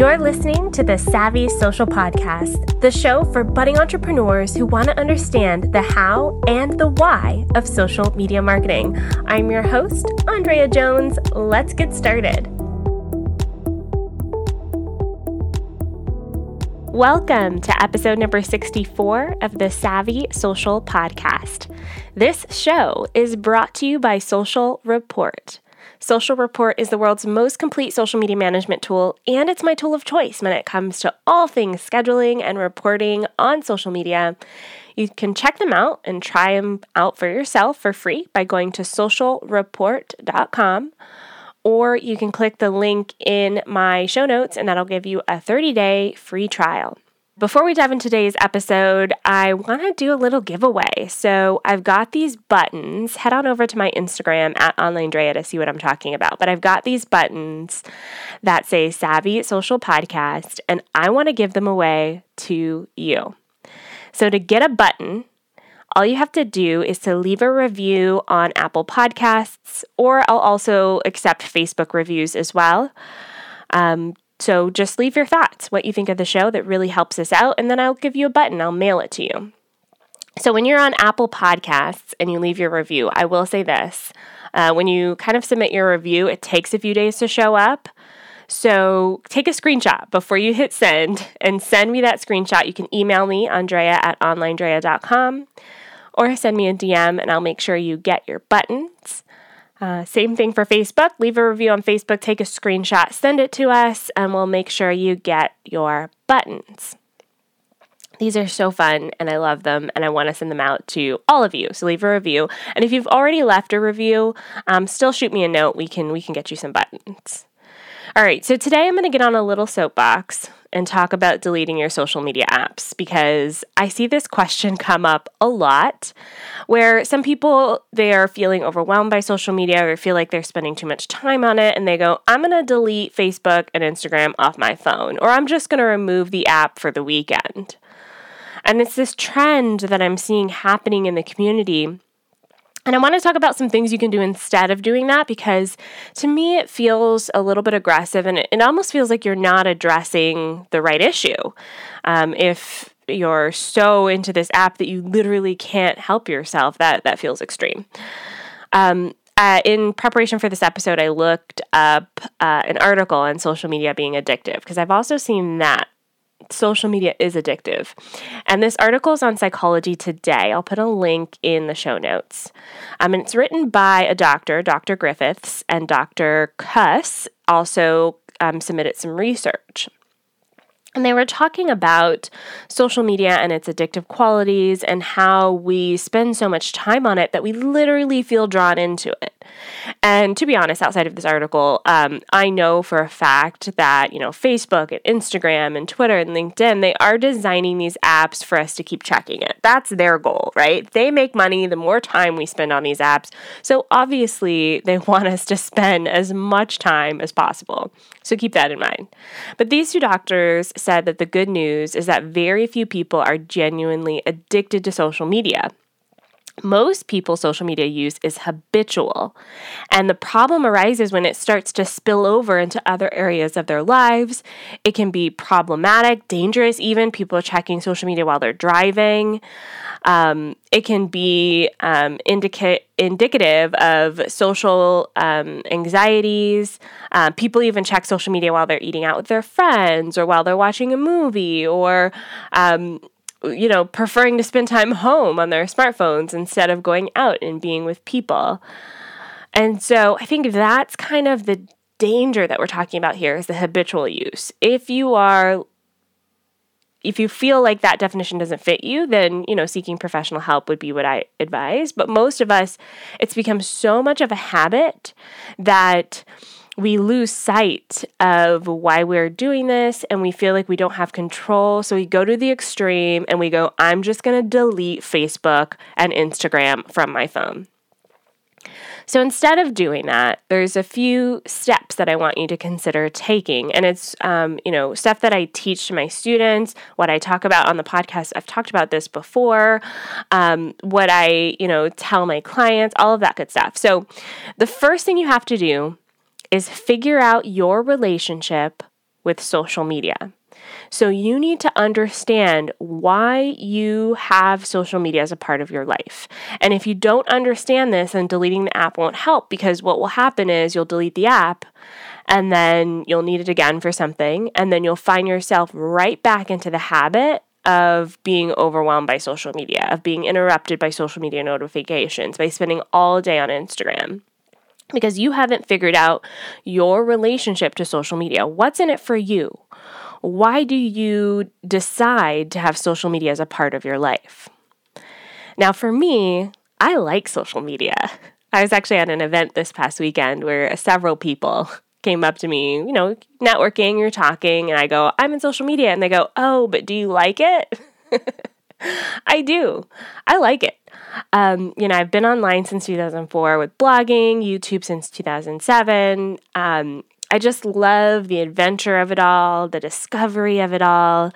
You're listening to the Savvy Social Podcast, the show for budding entrepreneurs who want to understand the how and the why of social media marketing. I'm your host, Andrea Jones. Let's get started. Welcome to episode number 64 of the Savvy Social Podcast. This show is brought to you by Social Report. Social Report is the world's most complete social media management tool, and it's my tool of choice when it comes to all things scheduling and reporting on social media. You can check them out and try them out for yourself for free by going to socialreport.com, or you can click the link in my show notes, and that'll give you a 30 day free trial. Before we dive into today's episode, I want to do a little giveaway. So I've got these buttons. Head on over to my Instagram at OnlineDrea to see what I'm talking about. But I've got these buttons that say Savvy Social Podcast, and I want to give them away to you. So to get a button, all you have to do is to leave a review on Apple Podcasts, or I'll also accept Facebook reviews as well. Um, so just leave your thoughts, what you think of the show that really helps us out, and then I'll give you a button. I'll mail it to you. So when you're on Apple Podcasts and you leave your review, I will say this. Uh, when you kind of submit your review, it takes a few days to show up. So take a screenshot before you hit send and send me that screenshot. You can email me, Andrea at onlinedrea.com, or send me a DM and I'll make sure you get your buttons. Uh, same thing for Facebook. Leave a review on Facebook, take a screenshot, send it to us, and we'll make sure you get your buttons. These are so fun and I love them, and I want to send them out to all of you. So leave a review, and if you've already left a review, um, still shoot me a note. We can we can get you some buttons. All right, so today I'm going to get on a little soapbox and talk about deleting your social media apps because I see this question come up a lot where some people they are feeling overwhelmed by social media or feel like they're spending too much time on it and they go I'm going to delete Facebook and Instagram off my phone or I'm just going to remove the app for the weekend. And it's this trend that I'm seeing happening in the community and I want to talk about some things you can do instead of doing that because to me it feels a little bit aggressive and it, almost feels like you're not addressing the right issue. Um, if you're so into this app that you literally can't help yourself, that, that feels extreme. Um, uh, in preparation for this episode, I looked up uh, an article on social media being addictive because I've also seen that social media is addictive. And this article is on Psychology Today. I'll put a link in the show notes. Um, and it's written by a doctor, Dr. Griffiths, and Dr. Kuss also um, submitted some research. And they were talking about social media and its addictive qualities and how we spend so much time on it that we literally feel drawn into it. And to be honest, outside of this article, um, I know for a fact that, you know, Facebook and Instagram and Twitter and LinkedIn, they are designing these apps for us to keep checking it. That's their goal, right? They make money the more time we spend on these apps. So obviously, they want us to spend as much time as possible. So keep that in mind. But these two doctors said that the good news is that very few people are genuinely addicted to social media most people's social media use is habitual. And the problem arises when it starts to spill over into other areas of their lives. It can be problematic, dangerous, even. People are checking social media while they're driving. Um, it can be um, indica- indicative of social um, anxieties. Uh, people even check social media while they're eating out with their friends or while they're watching a movie or um, you know, preferring to spend time home on their smartphones instead of going out and being with people. And so I think that's kind of the danger that we're talking about here is the habitual use. If you are if you feel like that definition doesn't fit you, then, you know, seeking professional help would be what I advise. But most of us, it's become so much of a habit that we lose sight of why we're doing this and we feel like we don't have control. So we go to the extreme and we go, I'm just going to delete Facebook and Instagram from my phone. So instead of doing that, there's a few steps that I want you to consider taking. And it's, um, you know, stuff that I teach to my students, what I talk about on the podcast. I've talked about this before, um, what I, you know, tell my clients, all of that good stuff. So the first thing you have to do is figure out your relationship with social media. So you need to understand why you have social media as a part of your life. And if you don't understand this, then deleting the app won't help because what will happen is you'll delete the app and then you'll need it again for something. And then you'll find yourself right back into the habit of being overwhelmed by social media, of being interrupted by social media notifications, by spending all day on Instagram because you haven't figured out your relationship to social media. What's in it for you? Why do you decide to have social media as a part of your life? Now, for me, I like social media. I was actually at an event this past weekend where several people came up to me, you know, networking, you're talking, and I go, I'm in social media. And they go, Oh, but do you like it? I do. I like it. Um, you know, I've been online since 2004 with blogging, YouTube since 2007. Um, I just love the adventure of it all, the discovery of it all.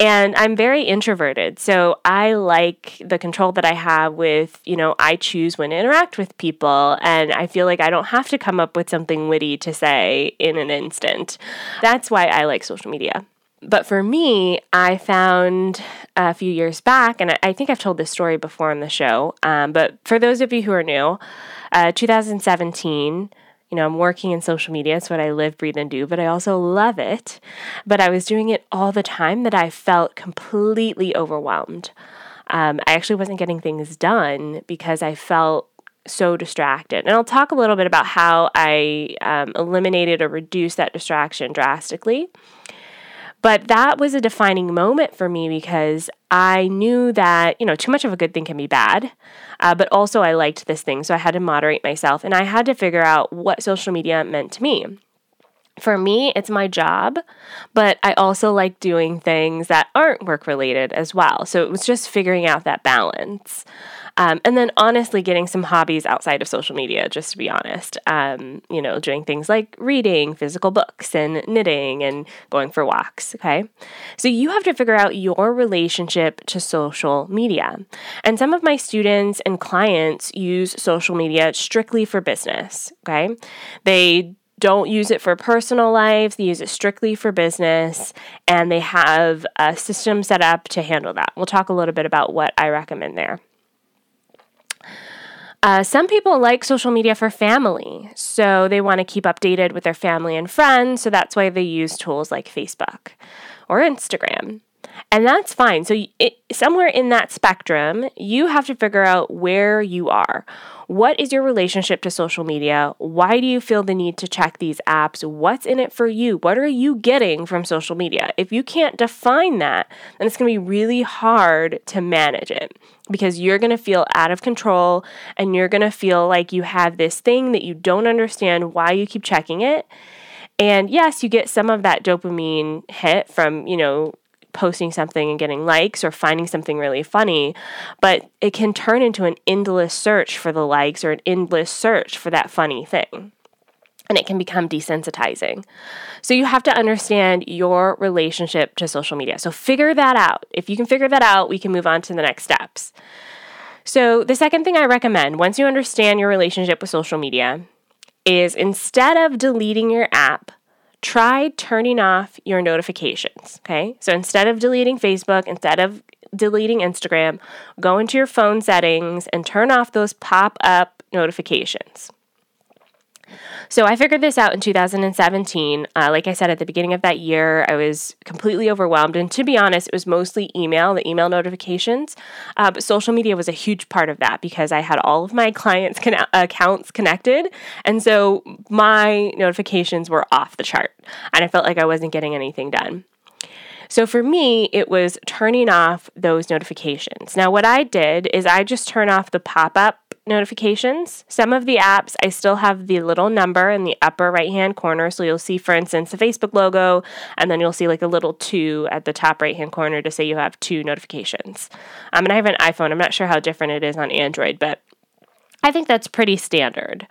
And I'm very introverted. So I like the control that I have with, you know, I choose when to interact with people. And I feel like I don't have to come up with something witty to say in an instant. That's why I like social media. But for me, I found a few years back, and I think I've told this story before on the show, um, but for those of you who are new, uh, 2017, you know, I'm working in social media. It's what I live, breathe, and do, but I also love it. But I was doing it all the time that I felt completely overwhelmed. Um, I actually wasn't getting things done because I felt so distracted. And I'll talk a little bit about how I um, eliminated or reduced that distraction drastically. But that was a defining moment for me because I knew that, you know, too much of a good thing can be bad. Uh, but also, I liked this thing. So I had to moderate myself and I had to figure out what social media meant to me. For me, it's my job, but I also like doing things that aren't work related as well. So it was just figuring out that balance. Um, and then honestly, getting some hobbies outside of social media, just to be honest. Um, you know, doing things like reading physical books and knitting and going for walks. Okay. So you have to figure out your relationship to social media. And some of my students and clients use social media strictly for business. Okay. They don't use it for personal lives, they use it strictly for business, and they have a system set up to handle that. We'll talk a little bit about what I recommend there. Uh, some people like social media for family, so they want to keep updated with their family and friends, so that's why they use tools like Facebook or Instagram. And that's fine. So, it, somewhere in that spectrum, you have to figure out where you are. What is your relationship to social media? Why do you feel the need to check these apps? What's in it for you? What are you getting from social media? If you can't define that, then it's going to be really hard to manage it because you're going to feel out of control and you're going to feel like you have this thing that you don't understand why you keep checking it. And yes, you get some of that dopamine hit from, you know, posting something and getting likes or finding something really funny, but it can turn into an endless search for the likes or an endless search for that funny thing. And it can become desensitizing. So you have to understand your relationship to social media. So figure that out. If you can figure that out, we can move on to the next steps. So, the second thing I recommend once you understand your relationship with social media is instead of deleting your app, try turning off your notifications. Okay. So instead of deleting Facebook, instead of deleting Instagram, go into your phone settings and turn off those pop up notifications. So I figured this out in 2017. Uh, like I said at the beginning of that year, I was completely overwhelmed. And to be honest, it was mostly email, the email notifications. Uh, but social media was a huge part of that because I had all of my clients' con- accounts connected. And so my notifications were off the chart. And I felt like I wasn't getting anything done. So for me, it was turning off those notifications. Now, what I did is I just turn off the pop up notifications. Some of the apps, I still have the little number in the upper right hand corner. So you'll see, for instance, the Facebook logo, and then you'll see like a little two at the top right hand corner to say you have two notifications. Um, and I have an iPhone. I'm not sure how different it is on Android, but I think that's pretty standard.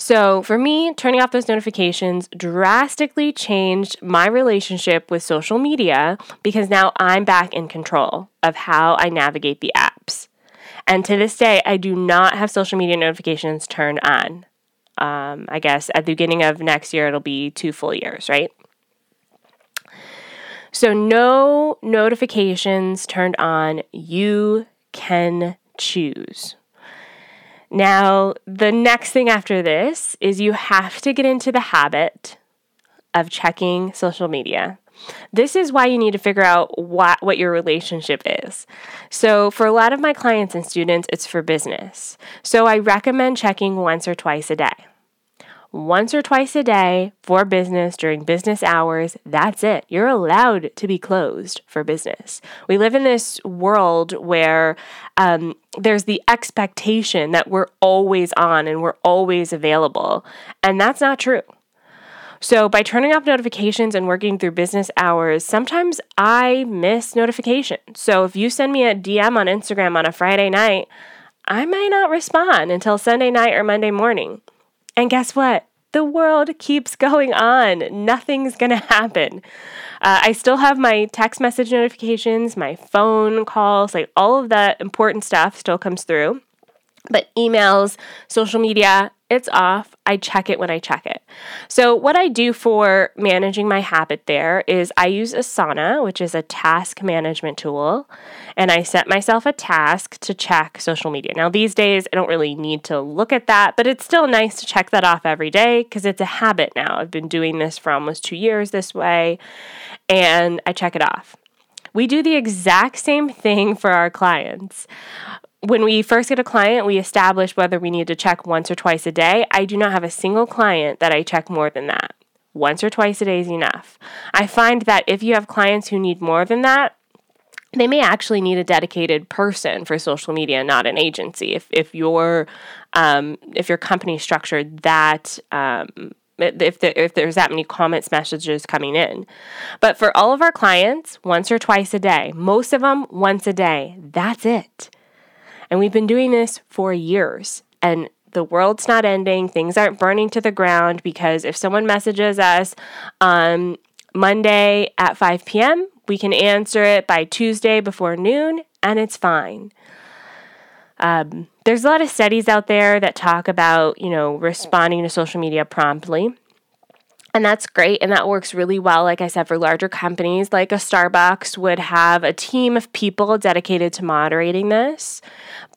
So, for me, turning off those notifications drastically changed my relationship with social media because now I'm back in control of how I navigate the apps. And to this day, I do not have social media notifications turned on. Um, I guess at the beginning of next year, it'll be two full years, right? So, no notifications turned on. You can choose. Now, the next thing after this is you have to get into the habit of checking social media. This is why you need to figure out what, what your relationship is. So, for a lot of my clients and students, it's for business. So, I recommend checking once or twice a day. Once or twice a day for business during business hours, that's it. You're allowed to be closed for business. We live in this world where um, there's the expectation that we're always on and we're always available, and that's not true. So, by turning off notifications and working through business hours, sometimes I miss notifications. So, if you send me a DM on Instagram on a Friday night, I may not respond until Sunday night or Monday morning. And guess what? The world keeps going on. Nothing's going to happen. Uh, I still have my text message notifications, my phone calls, like all of that important stuff still comes through. But emails, social media, it's off. I check it when I check it. So, what I do for managing my habit there is I use Asana, which is a task management tool, and I set myself a task to check social media. Now, these days, I don't really need to look at that, but it's still nice to check that off every day because it's a habit now. I've been doing this for almost two years this way, and I check it off. We do the exact same thing for our clients when we first get a client, we establish whether we need to check once or twice a day. I do not have a single client that I check more than that. Once or twice a day is enough. I find that if you have clients who need more than that, they may actually need a dedicated person for social media, not an agency. If if your um, if your company structured that um, if the, if there's that many comments messages coming in. But for all of our clients, once or twice a day, most of them once a day. That's it. And we've been doing this for years. And the world's not ending. Things aren't burning to the ground because if someone messages us on Monday at 5 p.m., we can answer it by Tuesday before noon, and it's fine. Um, there's a lot of studies out there that talk about, you know, responding to social media promptly. And that's great. And that works really well, like I said, for larger companies. Like a Starbucks would have a team of people dedicated to moderating this.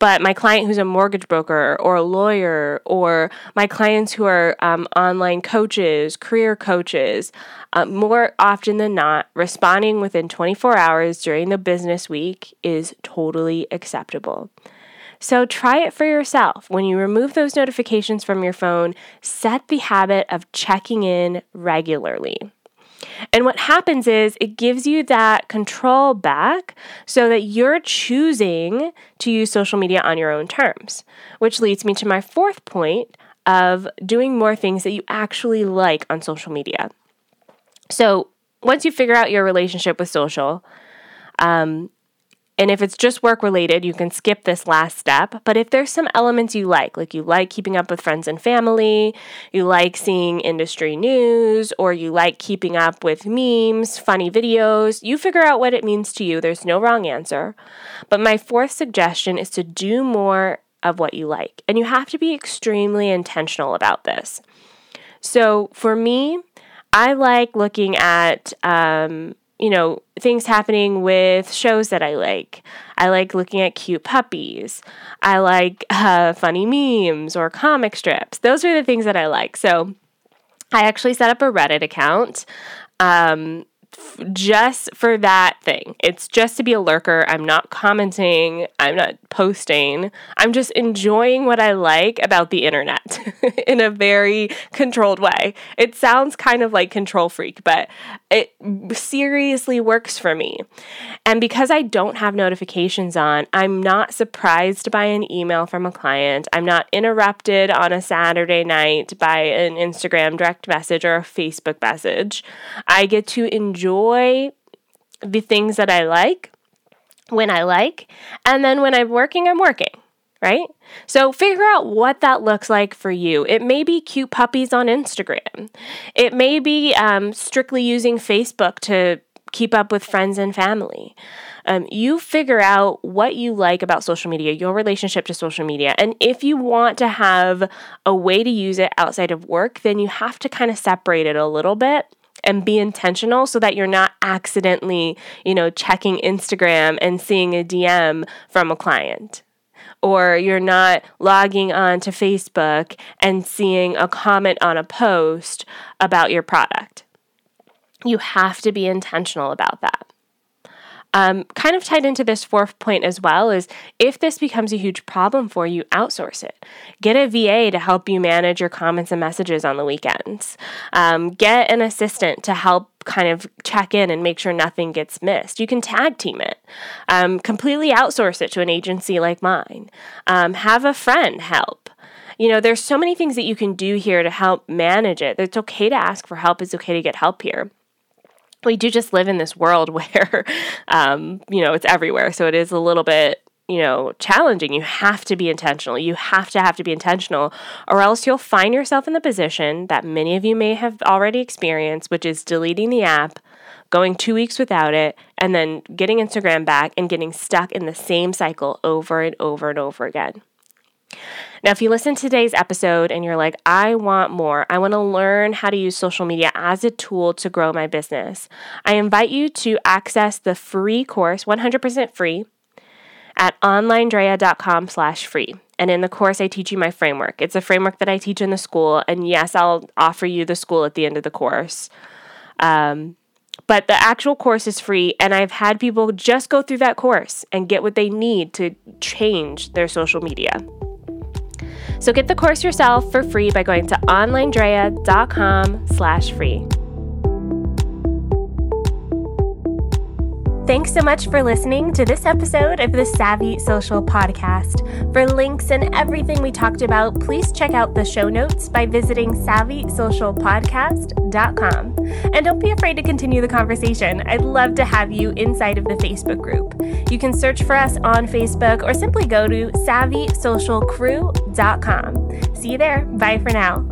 But my client who's a mortgage broker or a lawyer, or my clients who are um, online coaches, career coaches, uh, more often than not, responding within 24 hours during the business week is totally acceptable. So try it for yourself. When you remove those notifications from your phone, set the habit of checking in regularly. And what happens is it gives you that control back so that you're choosing to use social media on your own terms, which leads me to my fourth point of doing more things that you actually like on social media. So once you figure out your relationship with social, um, and if it's just work related, you can skip this last step. But if there's some elements you like, like you like keeping up with friends and family, you like seeing industry news, or you like keeping up with memes, funny videos, you figure out what it means to you. There's no wrong answer. But my fourth suggestion is to do more of what you like. And you have to be extremely intentional about this. So for me, I like looking at um, you know, things happening with shows that I like. I like looking at cute puppies. I like uh, funny memes or comic strips. Those are the things that I like. So I actually set up a Reddit account. Um, just for that thing. It's just to be a lurker. I'm not commenting, I'm not posting. I'm just enjoying what I like about the internet in a very controlled way. It sounds kind of like control freak, but it seriously works for me. And because I don't have notifications on, I'm not surprised by an email from a client. I'm not interrupted on a Saturday night by an Instagram direct message or a Facebook message. I get to enjoy the things that I like when I like, and then when I'm working, I'm working right? So figure out what that looks like for you. It may be cute puppies on Instagram. It may be um, strictly using Facebook to keep up with friends and family. Um, you figure out what you like about social media, your relationship to social media. And if you want to have a way to use it outside of work, then you have to kind of separate it a little bit and be intentional so that you're not accidentally, you know, checking Instagram and seeing a DM from a client. Or you're not logging on to Facebook and seeing a comment on a post about your product. You have to be intentional about that. Um, kind of tied into this fourth point as well is if this becomes a huge problem for you, outsource it. Get a VA to help you manage your comments and messages on the weekends. Um, get an assistant to help kind of check in and make sure nothing gets missed. You can tag team it, um, completely outsource it to an agency like mine. Um, have a friend help. You know, there's so many things that you can do here to help manage it. It's okay to ask for help. It's okay to get help here we do just live in this world where, um, you know, it's everywhere. So it is a little bit, you know, challenging. You have to be intentional. You have to have to be intentional, or else you'll find yourself in the position that many of you may have already experienced, which is deleting the app, going two weeks without it, and then getting Instagram back and getting stuck in the same cycle over and over and over again. Now, if you listen to today's episode and you're like, I want more, I want to learn how to use social media as a tool to grow my business, I invite you to access the free course, 100% free, at onlinedrea.com slash free. And in the course, I teach you my framework. It's a framework that I teach in the school. And yes, I'll offer you the school at the end of the course. Um, but the actual course is free. And I've had people just go through that course and get what they need to change their social media. So get the course yourself for free by going to onlinedrea.com slash free. Thanks so much for listening to this episode of the Savvy Social Podcast. For links and everything we talked about, please check out the show notes by visiting savvysocialpodcast.com. And don't be afraid to continue the conversation. I'd love to have you inside of the Facebook group. You can search for us on Facebook or simply go to savvysocialcrew.com. See you there. Bye for now.